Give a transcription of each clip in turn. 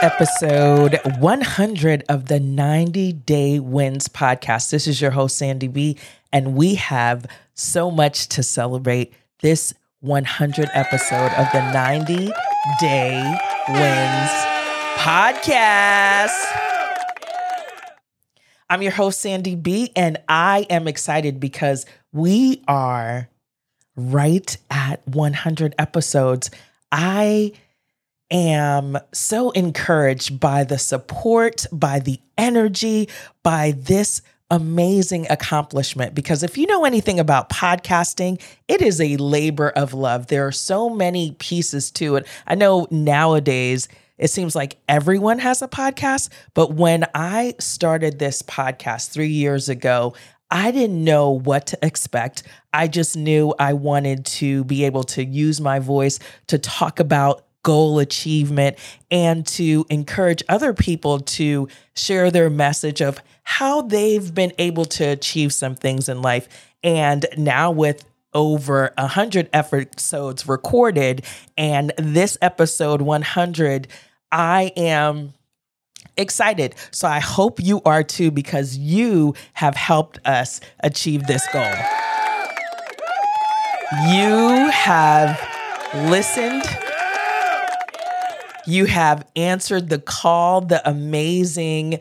episode 100 of the 90 Day Wins podcast. This is your host, Sandy B, and we have so much to celebrate this 100 episode of the 90 Day Wins podcast. I'm your host, Sandy B, and I am excited because we are right at 100 episodes. I am so encouraged by the support, by the energy, by this amazing accomplishment because if you know anything about podcasting, it is a labor of love. There are so many pieces to it. I know nowadays it seems like everyone has a podcast, but when I started this podcast 3 years ago, I didn't know what to expect. I just knew I wanted to be able to use my voice to talk about goal achievement and to encourage other people to share their message of how they've been able to achieve some things in life. And now, with over 100 episodes recorded, and this episode 100, I am excited. So I hope you are too, because you have helped us achieve this goal. You have listened. You have answered the call, the amazing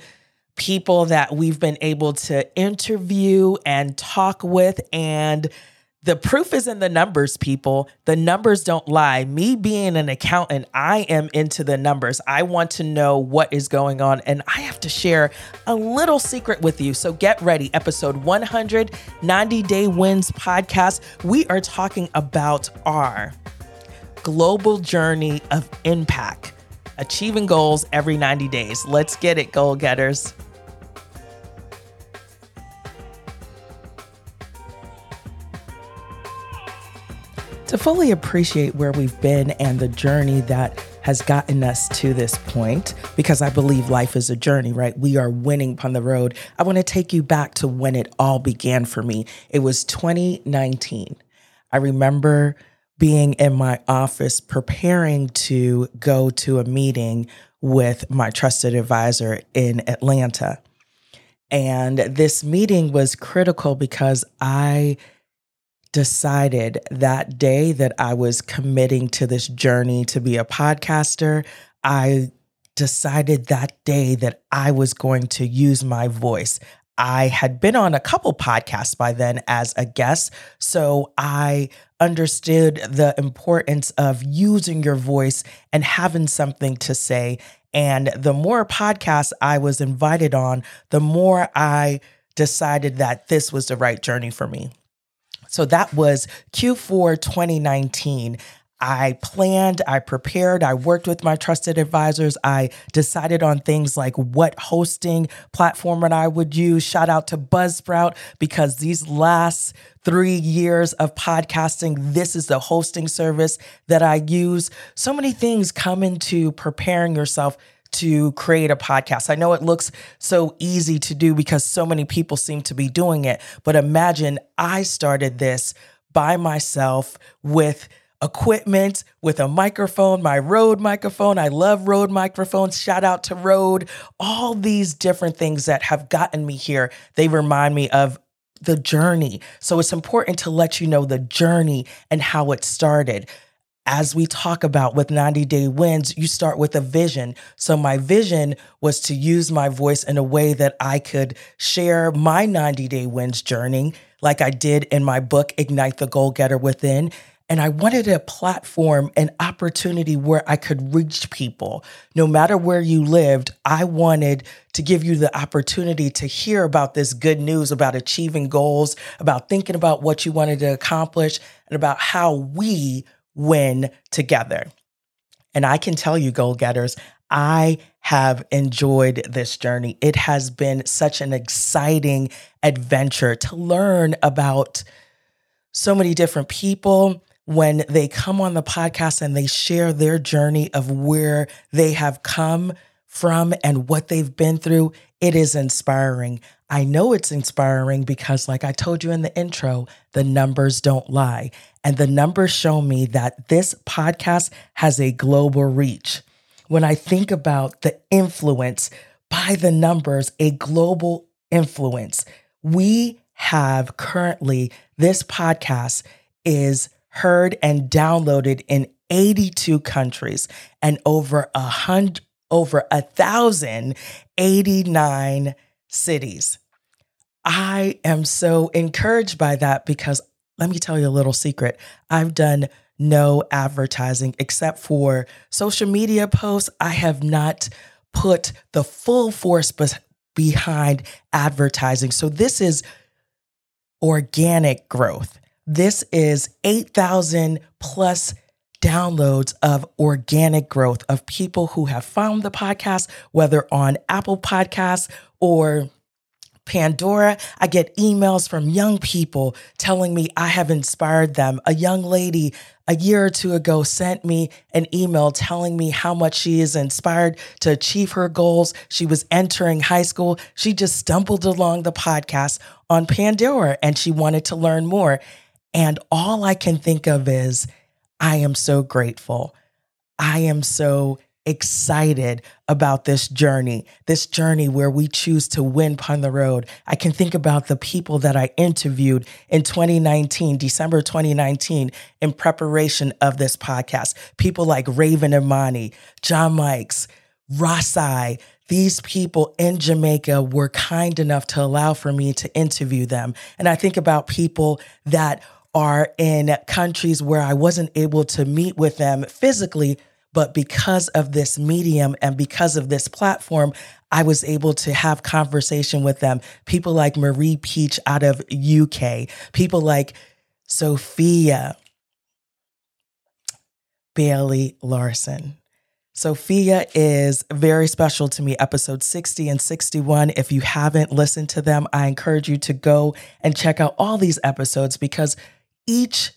people that we've been able to interview and talk with. And the proof is in the numbers, people. The numbers don't lie. Me being an accountant, I am into the numbers. I want to know what is going on, and I have to share a little secret with you. So get ready. Episode 190 Day Wins podcast. We are talking about our global journey of impact, achieving goals every 90 days. Let's get it, goal getters. to fully appreciate where we've been and the journey that has gotten us to this point, because I believe life is a journey, right? We are winning upon the road. I want to take you back to when it all began for me. It was 2019. I remember being in my office preparing to go to a meeting with my trusted advisor in Atlanta. And this meeting was critical because I decided that day that I was committing to this journey to be a podcaster, I decided that day that I was going to use my voice. I had been on a couple podcasts by then as a guest, so I understood the importance of using your voice and having something to say. And the more podcasts I was invited on, the more I decided that this was the right journey for me. So that was Q4 2019. I planned, I prepared, I worked with my trusted advisors. I decided on things like what hosting platform that I would use. Shout out to Buzzsprout because these last three years of podcasting, this is the hosting service that I use. So many things come into preparing yourself to create a podcast. I know it looks so easy to do because so many people seem to be doing it, but imagine I started this by myself with equipment with a microphone, my Rode microphone. I love Rode microphones. Shout out to Rode. All these different things that have gotten me here, they remind me of the journey. So it's important to let you know the journey and how it started as we talk about with 90 Day Wins, you start with a vision. So, my vision was to use my voice in a way that I could share my 90 Day Wins journey, like I did in my book, Ignite the Goal Getter Within. And I wanted a platform, an opportunity where I could reach people. No matter where you lived, I wanted to give you the opportunity to hear about this good news about achieving goals, about thinking about what you wanted to accomplish, and about how we win together. And I can tell you, goal getters, I have enjoyed this journey. It has been such an exciting adventure to learn about so many different people when they come on the podcast and they share their journey of where they have come from and what they've been through. It is inspiring. I know it's inspiring because, like I told you in the intro, the numbers don't lie. And the numbers show me that this podcast has a global reach. when I think about the influence by the numbers, a global influence, we have currently this podcast is heard and downloaded in 82 countries and over a hundred over a thousand 89 cities. I am so encouraged by that because let me tell you a little secret. I've done no advertising except for social media posts. I have not put the full force behind advertising. So this is organic growth. This is 8,000 plus downloads of organic growth of people who have found the podcast, whether on Apple Podcasts or Pandora, I get emails from young people telling me I have inspired them. A young lady a year or two ago sent me an email telling me how much she is inspired to achieve her goals. She was entering high school. She just stumbled along the podcast on Pandora and she wanted to learn more. And all I can think of is, I am so grateful. I am so excited about this journey, this journey where we choose to win upon the road. I can think about the people that I interviewed in 2019, December 2019, in preparation of this podcast. People like Raven Imani, John Mikes, Rasai, these people in Jamaica were kind enough to allow for me to interview them. And I think about people that are in countries where I wasn't able to meet with them physically, but because of this medium and because of this platform, I was able to have conversation with them. People like Marie Peach out of UK, people like Sophia Bailey Larson. Sophia is very special to me. Episode 60 and 61. If you haven't listened to them, I encourage you to go and check out all these episodes because each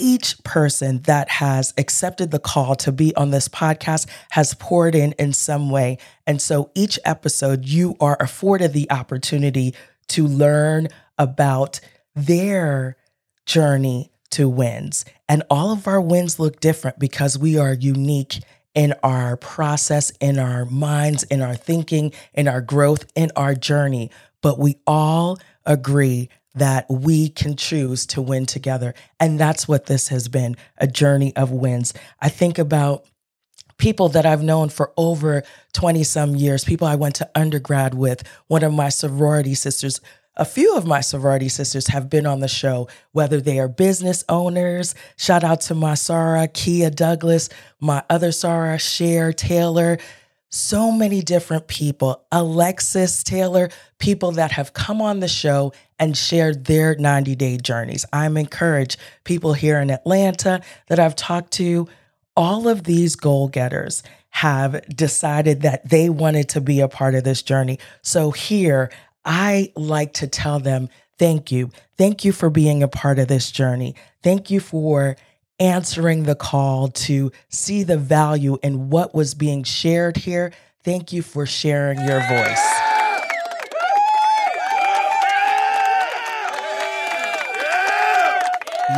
each person that has accepted the call to be on this podcast has poured in in some way. And so each episode, you are afforded the opportunity to learn about their journey to wins. And all of our wins look different because we are unique in our process, in our minds, in our thinking, in our growth, in our journey. But we all agree that we can choose to win together. And that's what this has been a journey of wins. I think about people that I've known for over 20 some years, people I went to undergrad with, one of my sorority sisters. A few of my sorority sisters have been on the show, whether they are business owners. Shout out to my Sarah, Kia Douglas, my other Sarah, Cher Taylor, so many different people, Alexis Taylor, people that have come on the show and shared their 90 day journeys. I'm encouraged people here in Atlanta that I've talked to, all of these goal getters have decided that they wanted to be a part of this journey. So here, I like to tell them, thank you. Thank you for being a part of this journey. Thank you for answering the call to see the value in what was being shared here. Thank you for sharing your voice.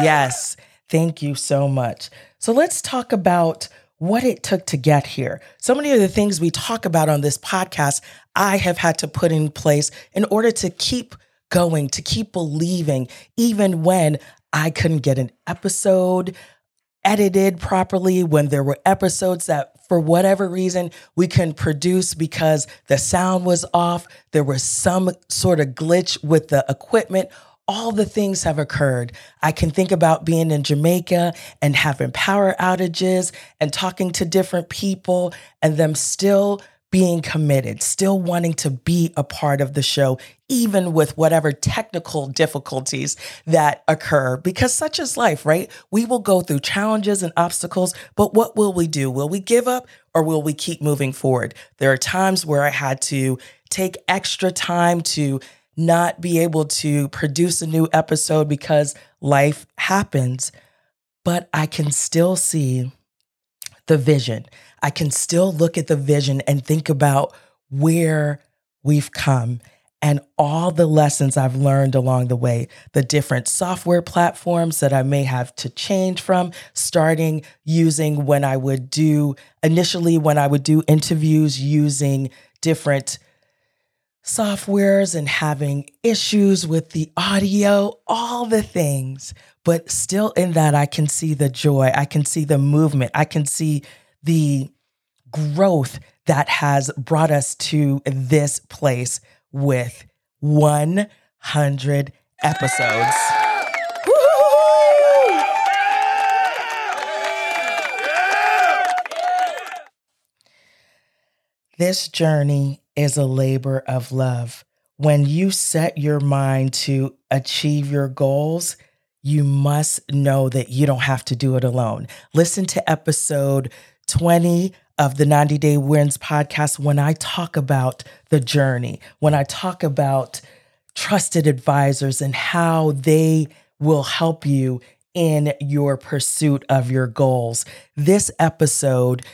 Yes, thank you so much. So let's talk about what it took to get here. So many of the things we talk about on this podcast, I have had to put in place in order to keep going, to keep believing, even when I couldn't get an episode edited properly, when there were episodes that for whatever reason we couldn't produce because the sound was off, there was some sort of glitch with the equipment. All the things have occurred. I can think about being in Jamaica and having power outages and talking to different people and them still being committed, still wanting to be a part of the show, even with whatever technical difficulties that occur, because such is life, right? We will go through challenges and obstacles, but what will we do? Will we give up or will we keep moving forward? There are times where I had to take extra time to not be able to produce a new episode because life happens, but I can still see the vision. I can still look at the vision and think about where we've come and all the lessons I've learned along the way, the different software platforms that I may have to change from, starting using when I would do initially when I would do interviews using different softwares and having issues with the audio, all the things. But still, in that, I can see the joy, I can see the movement, I can see the growth that has brought us to this place with 100 episodes. This journey is a labor of love. When you set your mind to achieve your goals, you must know that you don't have to do it alone. Listen to episode 20 of the 90 Day Wins podcast when I talk about the journey, when I talk about trusted advisors and how they will help you in your pursuit of your goals. This episode,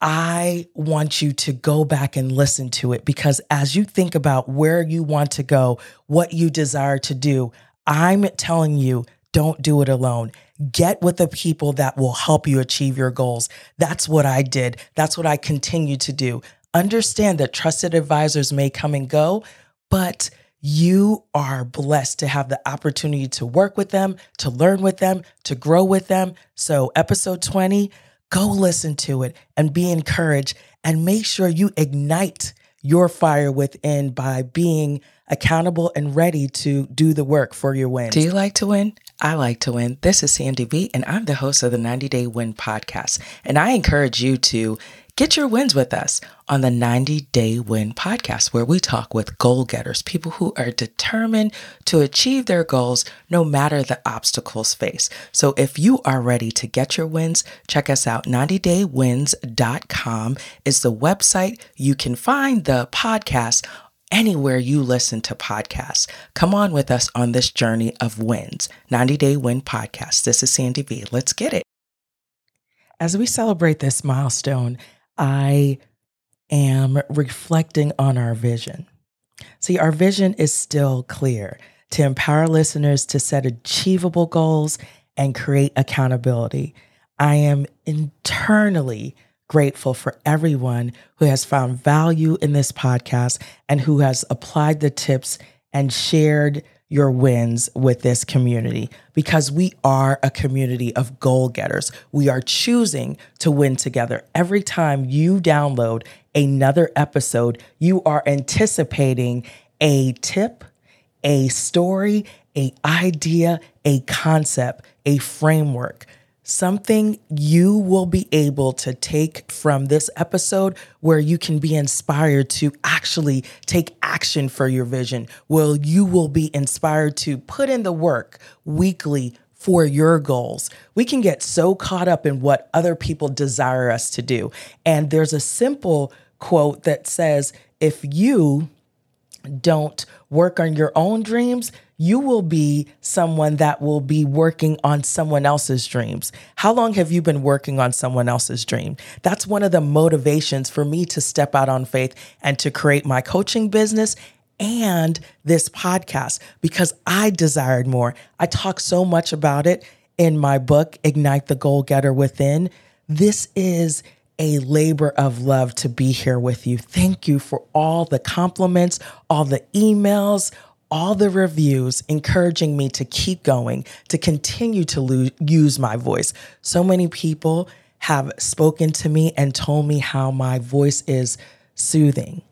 I want you to go back and listen to it because as you think about where you want to go, what you desire to do, I'm telling you, don't do it alone. Get with the people that will help you achieve your goals. That's what I did. That's what I continue to do. Understand that trusted advisors may come and go, but you are blessed to have the opportunity to work with them, to learn with them, to grow with them. So, episode 20, go listen to it and be encouraged and make sure you ignite your fire within by being accountable and ready to do the work for your win. Do you like to win? I like to win. This is Sandy B, and I'm the host of the 90 Day Win podcast. And I encourage you to get your wins with us on the 90 Day Win podcast, where we talk with goal getters, people who are determined to achieve their goals no matter the obstacles faced. So if you are ready to get your wins, check us out. 90daywins.com is the website. You can find the podcast anywhere you listen to podcasts. Come on with us on this journey of wins. 90 Day Win Podcast. This is Sandy B. Let's get it. As we celebrate this milestone, I am reflecting on our vision. See, our vision is still clear to empower listeners to set achievable goals and create accountability. I am internally grateful for everyone who has found value in this podcast and who has applied the tips and shared your wins with this community because we are a community of goal getters. We are choosing to win together. Every time you download another episode, you are anticipating a tip, a story, a idea, a concept, a framework something you will be able to take from this episode where you can be inspired to actually take action for your vision, where you will be inspired to put in the work weekly for your goals. We can get so caught up in what other people desire us to do. And there's a simple quote that says, if you don't work on your own dreams, you will be someone that will be working on someone else's dreams. How long have you been working on someone else's dream? That's one of the motivations for me to step out on faith and to create my coaching business and this podcast because I desired more. I talk so much about it in my book, Ignite the Goal Getter Within. This is a labor of love to be here with you. Thank you for all the compliments, all the emails, all the reviews encouraging me to keep going, to continue to use my voice. So many people have spoken to me and told me how my voice is soothing.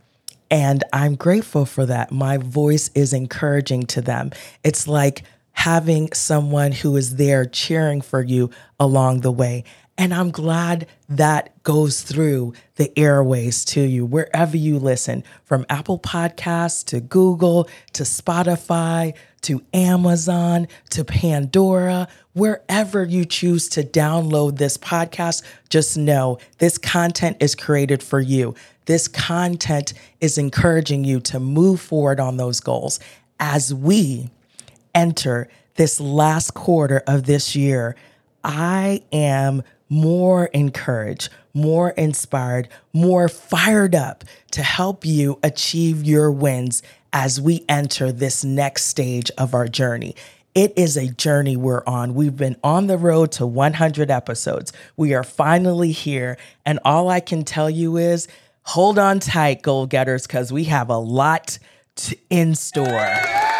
And I'm grateful for that. My voice is encouraging to them. It's like having someone who is there cheering for you along the way. And I'm glad that goes through the airways to you, wherever you listen, from Apple Podcasts to Google to Spotify to Amazon to Pandora, wherever you choose to download this podcast, just know this content is created for you. This content is encouraging you to move forward on those goals. As we enter this last quarter of this year, I am more encouraged, more inspired, more fired up to help you achieve your wins as we enter this next stage of our journey. It is a journey we're on. We've been on the road to 100 episodes. We are finally here. And all I can tell you is hold on tight, goal getters, because we have a lot in store.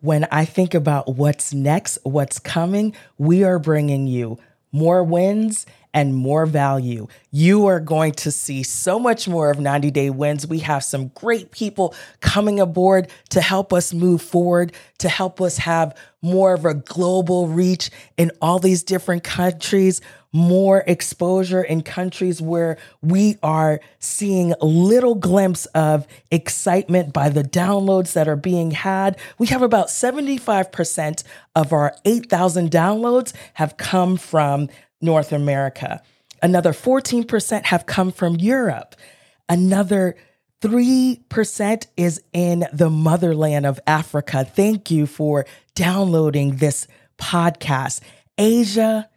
When I think about what's next, what's coming, we are bringing you more wins and more value. You are going to see so much more of 90 Day Wins. We have some great people coming aboard to help us move forward, to help us have more of a global reach in all these different countries, more exposure in countries where we are seeing little glimpse of excitement by the downloads that are being had. We have about 75% of our 8,000 downloads have come from North America. Another 14% have come from Europe. Another 3% is in the motherland of Africa. Thank you for downloading this podcast. Asia,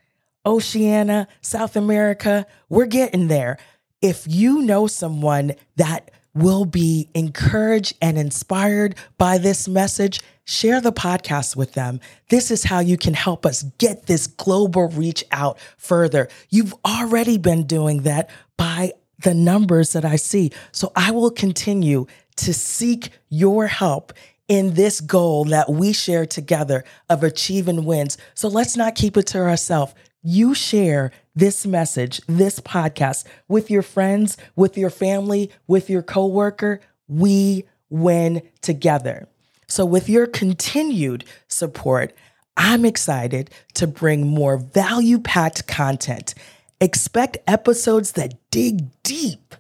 Oceania, South America, we're getting there. If you know someone that will be encouraged and inspired by this message, share the podcast with them. This is how you can help us get this global reach out further. You've already been doing that by the numbers that I see. So I will continue to seek your help in this goal that we share together of achieving wins. So let's not keep it to ourselves. You share this message, this podcast with your friends, with your family, with your coworker. We win together. So, with your continued support, I'm excited to bring more value packed content. Expect episodes that dig deep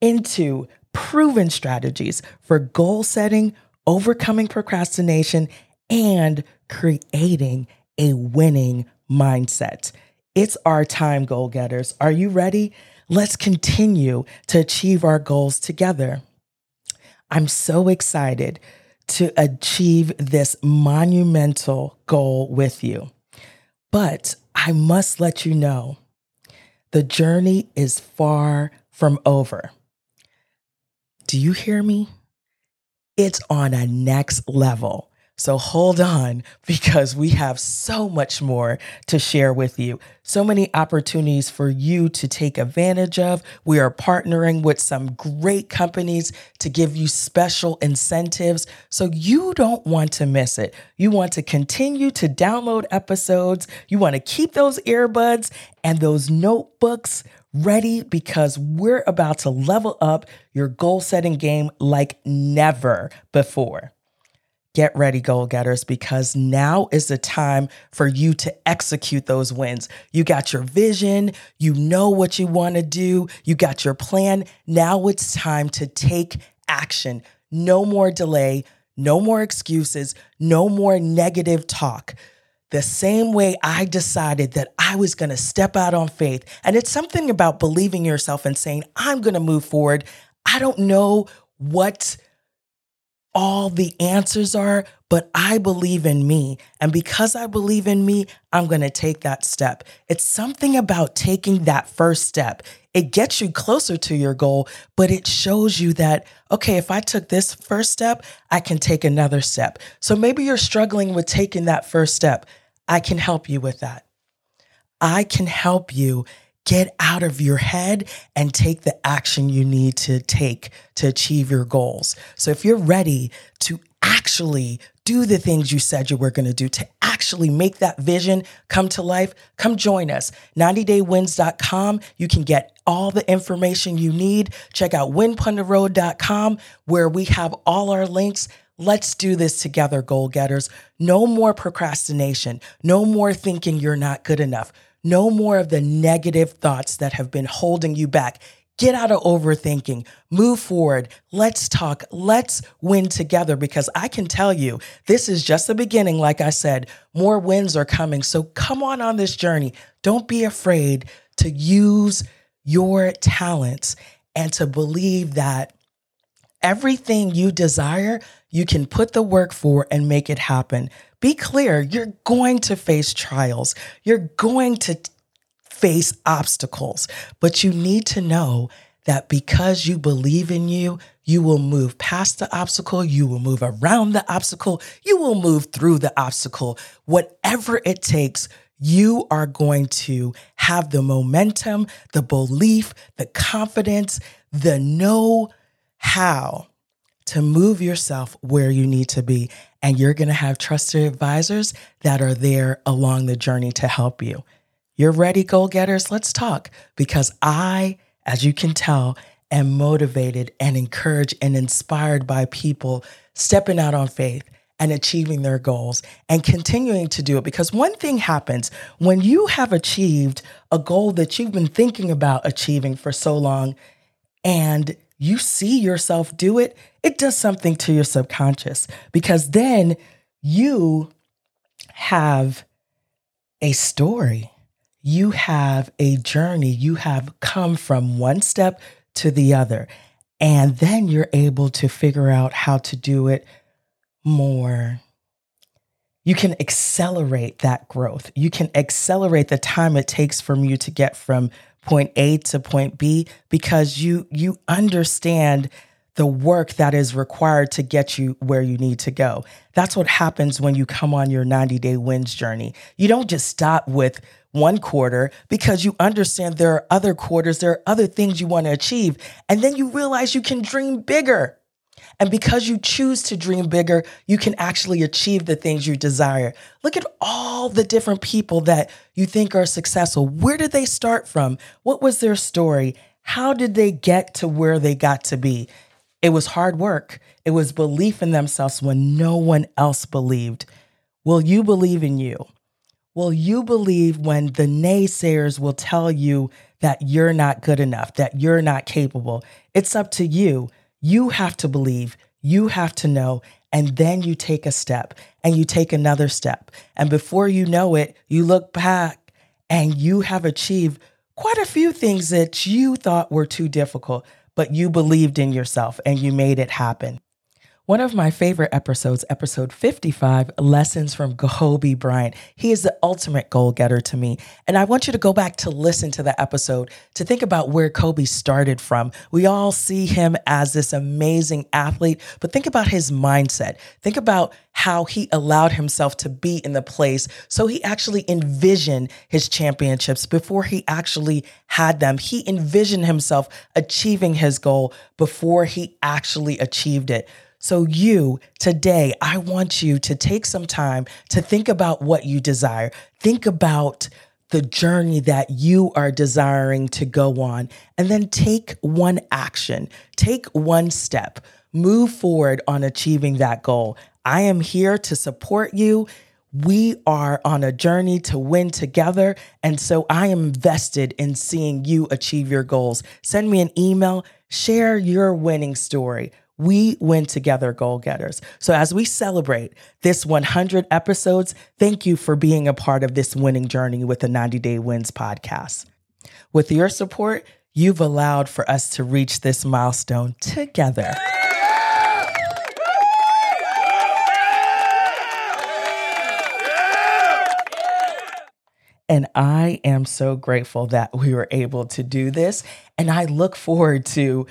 into proven strategies for goal setting, overcoming procrastination, and creating a winning mindset. It's our time, goal getters. Are you ready? Let's continue to achieve our goals together. I'm so excited to achieve this monumental goal with you. But I must let you know the journey is far from over. Do you hear me? It's on a next level. So hold on because we have so much more to share with you. So many opportunities for you to take advantage of. We are partnering with some great companies to give you special incentives. So you don't want to miss it. You want to continue to download episodes. You want to keep those earbuds and those notebooks ready because we're about to level up your goal setting game like never before. Get ready, goal getters, because now is the time for you to execute those wins. You got your vision, you know what you want to do, you got your plan. Now it's time to take action. No more delay, no more excuses, no more negative talk. The same way I decided that I was going to step out on faith. And it's something about believing yourself and saying, I'm going to move forward. I don't know what all the answers are, but I believe in me. And because I believe in me, I'm going to take that step. It's something about taking that first step. It gets you closer to your goal, but it shows you that, okay, if I took this first step, I can take another step. So maybe you're struggling with taking that first step. I can help you with that. I can help you get out of your head and take the action you need to take to achieve your goals. So if you're ready to actually do the things you said you were going to do, to actually make that vision come to life, come join us. 90daywins.com. You can get all the information you need. Check out winpuntheroad.com where we have all our links. Let's do this together, goal getters. No more procrastination. No more thinking you're not good enough. No more of the negative thoughts that have been holding you back. Get out of overthinking. Move forward. Let's talk. Let's win together because I can tell you this is just the beginning. Like I said, more wins are coming. So come on on this journey. Don't be afraid to use your talents and to believe that everything you desire, you can put the work for and make it happen. Be clear, you're going to face trials. You're going to face obstacles, but you need to know that because you believe in you, you will move past the obstacle, you will move around the obstacle, you will move through the obstacle. Whatever it takes, you are going to have the momentum, the belief, the confidence, the know how to move yourself where you need to be. And you're going to have trusted advisors that are there along the journey to help you. You're ready, goal getters? Let's talk because I, as you can tell, am motivated and encouraged and inspired by people stepping out on faith and achieving their goals and continuing to do it. Because one thing happens when you have achieved a goal that you've been thinking about achieving for so long and you see yourself do it, it does something to your subconscious because then you have a story. You have a journey. You have come from one step to the other. And then you're able to figure out how to do it more. You can accelerate that growth. You can accelerate the time it takes from you to get from point A to point B because you you understand the work that is required to get you where you need to go. That's what happens when you come on your 90 day wins journey. You don't just stop with one quarter because you understand there are other quarters, there are other things you want to achieve. And then you realize you can dream bigger. And because you choose to dream bigger, you can actually achieve the things you desire. Look at all the different people that you think are successful. Where did they start from? What was their story? How did they get to where they got to be? It was hard work. It was belief in themselves when no one else believed. Will you believe in you? Will you believe when the naysayers will tell you that you're not good enough, that you're not capable? It's up to you. You have to believe, you have to know, and then you take a step and you take another step. And before you know it, you look back and you have achieved quite a few things that you thought were too difficult, but you believed in yourself and you made it happen. One of my favorite episodes, episode 55, Lessons from Kobe Bryant. He is the ultimate goal getter to me. And I want you to go back to listen to the episode to think about where Kobe started from. We all see him as this amazing athlete, but think about his mindset. Think about how he allowed himself to be in the place so he actually envisioned his championships before he actually had them. He envisioned himself achieving his goal before he actually achieved it. So, you today, I want you to take some time to think about what you desire. Think about the journey that you are desiring to go on, and then take one action, take one step, move forward on achieving that goal. I am here to support you. We are on a journey to win together. And so I am invested in seeing you achieve your goals. Send me an email, share your winning story we win together, goal getters. So, as we celebrate this 100 episodes, thank you for being a part of this winning journey with the 90 Day Wins podcast. With your support, you've allowed for us to reach this milestone together. And I am so grateful that we were able to do this. And I look forward to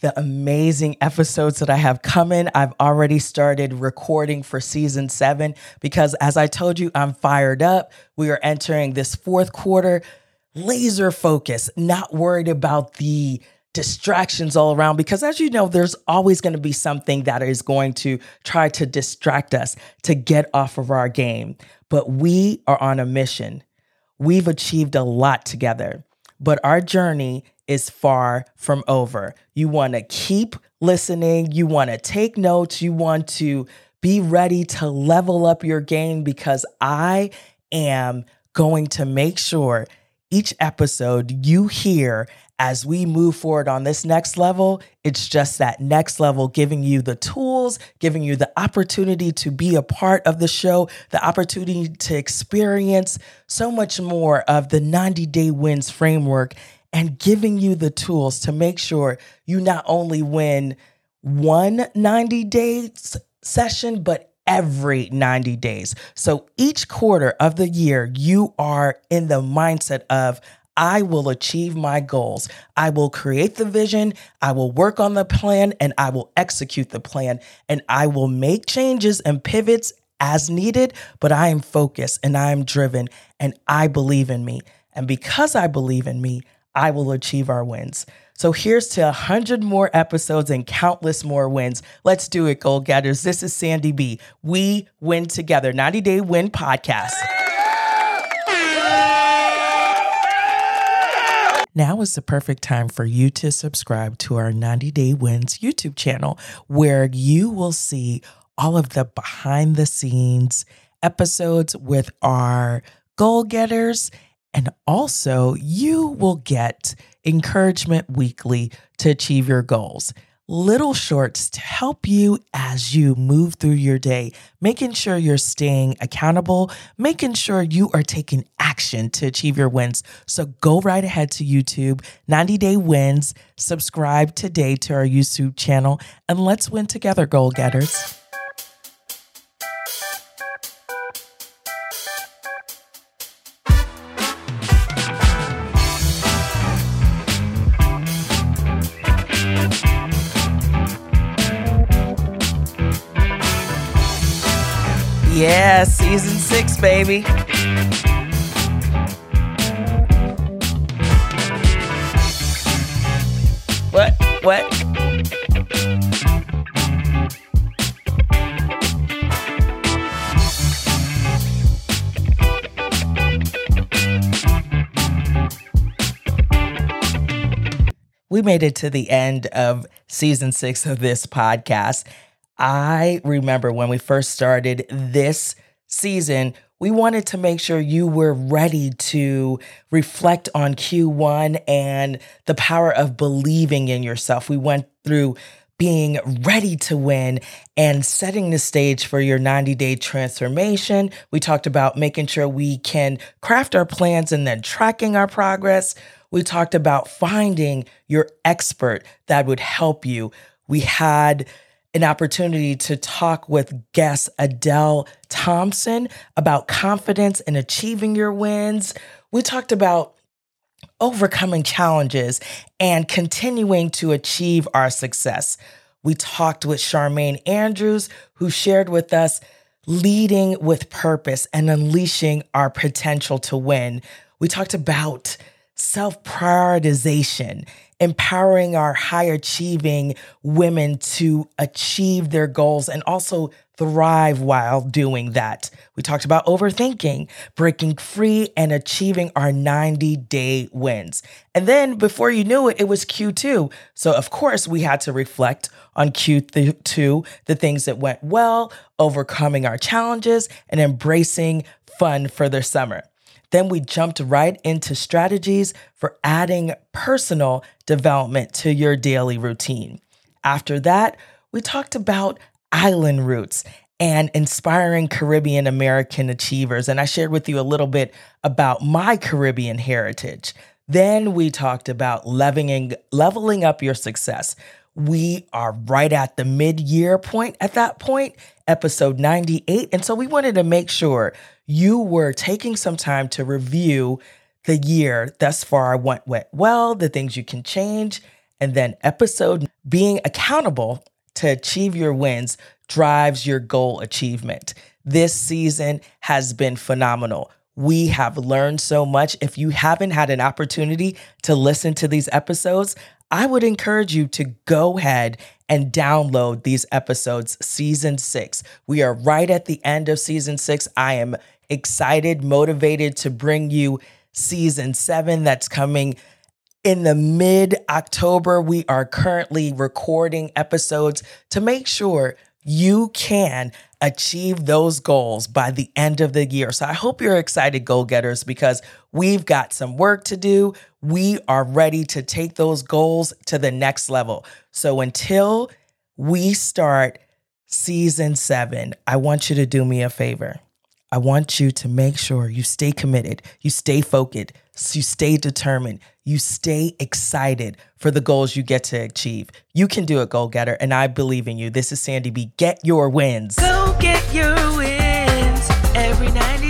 the amazing episodes that I have coming. I've already started recording for season seven because, as I told you, I'm fired up. We are entering this fourth quarter, laser focus, not worried about the distractions all around because as you know there's always going to be something that is going to try to distract us to get off of our game but we are on a mission we've achieved a lot together but our journey is far from over. You want to keep listening, you want to take notes, you want to be ready to level up your game because I am going to make sure each episode you hear as we move forward on this next level, it's just that next level, giving you the tools, giving you the opportunity to be a part of the show, the opportunity to experience so much more of the 90 day wins framework and giving you the tools to make sure you not only win one 90 days session, but every 90 days. So each quarter of the year, you are in the mindset of, I will achieve my goals. I will create the vision, I will work on the plan, and I will execute the plan. And I will make changes and pivots as needed, but I am focused and I am driven and I believe in me. And because I believe in me, I will achieve our wins. So here's to 100 more episodes and countless more wins. Let's do it, goal getters. This is Sandy B. We win together. 90 Day Win Podcast. Now is the perfect time for you to subscribe to our 90 Day Wins YouTube channel, where you will see all of the behind the scenes episodes with our goal getters and also, you will get encouragement weekly to achieve your goals. Little shorts to help you as you move through your day, making sure you're staying accountable, making sure you are taking action to achieve your wins. So go right ahead to YouTube, 90 Day Wins, subscribe today to our YouTube channel, and let's win together, goal getters. Yeah, season six, baby. What? What? We made it to the end of season six of this podcast. I remember when we first started this season, we wanted to make sure you were ready to reflect on Q1 and the power of believing in yourself. We went through being ready to win and setting the stage for your 90 day transformation. We talked about making sure we can craft our plans and then tracking our progress. We talked about finding your expert that would help you. We had an opportunity to talk with guest Adele Thompson about confidence and achieving your wins. We talked about overcoming challenges and continuing to achieve our success. We talked with Charmaine Andrews, who shared with us leading with purpose and unleashing our potential to win. We talked about self prioritization empowering our high achieving women to achieve their goals and also thrive while doing that. We talked about overthinking, breaking free, and achieving our 90 day wins. And then before you knew it, it was Q2. So, of course, we had to reflect on Q2, the things that went well, overcoming our challenges, and embracing fun for the summer. Then we jumped right into strategies for adding personal development to your daily routine. After that, we talked about island roots and inspiring Caribbean American achievers. And I shared with you a little bit about my Caribbean heritage. Then we talked about leveling, leveling up your success. We are right at the mid year point at that point, episode 98. And so we wanted to make sure you were taking some time to review the year thus far what went well, the things you can change, and then episode being accountable to achieve your wins drives your goal achievement. This season has been phenomenal. We have learned so much. If you haven't had an opportunity to listen to these episodes, I would encourage you to go ahead and download these episodes, season six. We are right at the end of season six. I am excited, motivated to bring you season seven that's coming in the mid October. We are currently recording episodes to make sure you can achieve those goals by the end of the year. So I hope you're excited, goal getters, because we've got some work to do. We are ready to take those goals to the next level. So until we start season seven, I want you to do me a favor. I want you to make sure you stay committed, you stay focused, you stay determined, you stay excited for the goals you get to achieve. You can do it, goal getter, and I believe in you. This is Sandy B. Get your wins. Go get your wins every 90.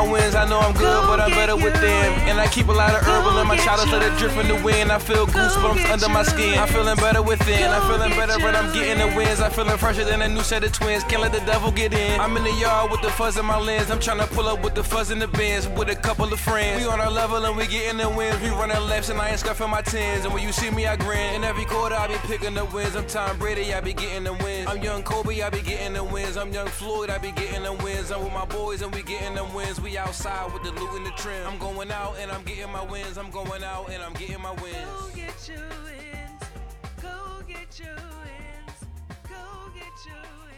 my wins. I know I'm good, but I'm better with them. And I keep a lot of herbal in my chalice, let it drift in the wind. I feel goosebumps under my skin. I'm feeling better within. I'm feeling better when I'm getting the wins. I'm feeling fresher than a new set of twins. Can't let the devil get in. I'm in the yard with the fuzz in my lens. I'm trying to pull up with the fuzz in the bins with a couple of friends. We on our level and we getting the wins. We running laps and I ain't scuffing my tens. And when you see me, I grin. In every quarter, I be picking the wins. I'm Tom Brady, I be getting the wins. I'm young Kobe, I be getting the wins. I'm young Floyd, I be getting the wins. I'm with my boys and we getting them wins. Outside with the loot and the trim. I'm going out and I'm getting my wins. I'm going out and I'm getting my wins. Go get your wins. Go get your wins. Go get your wins.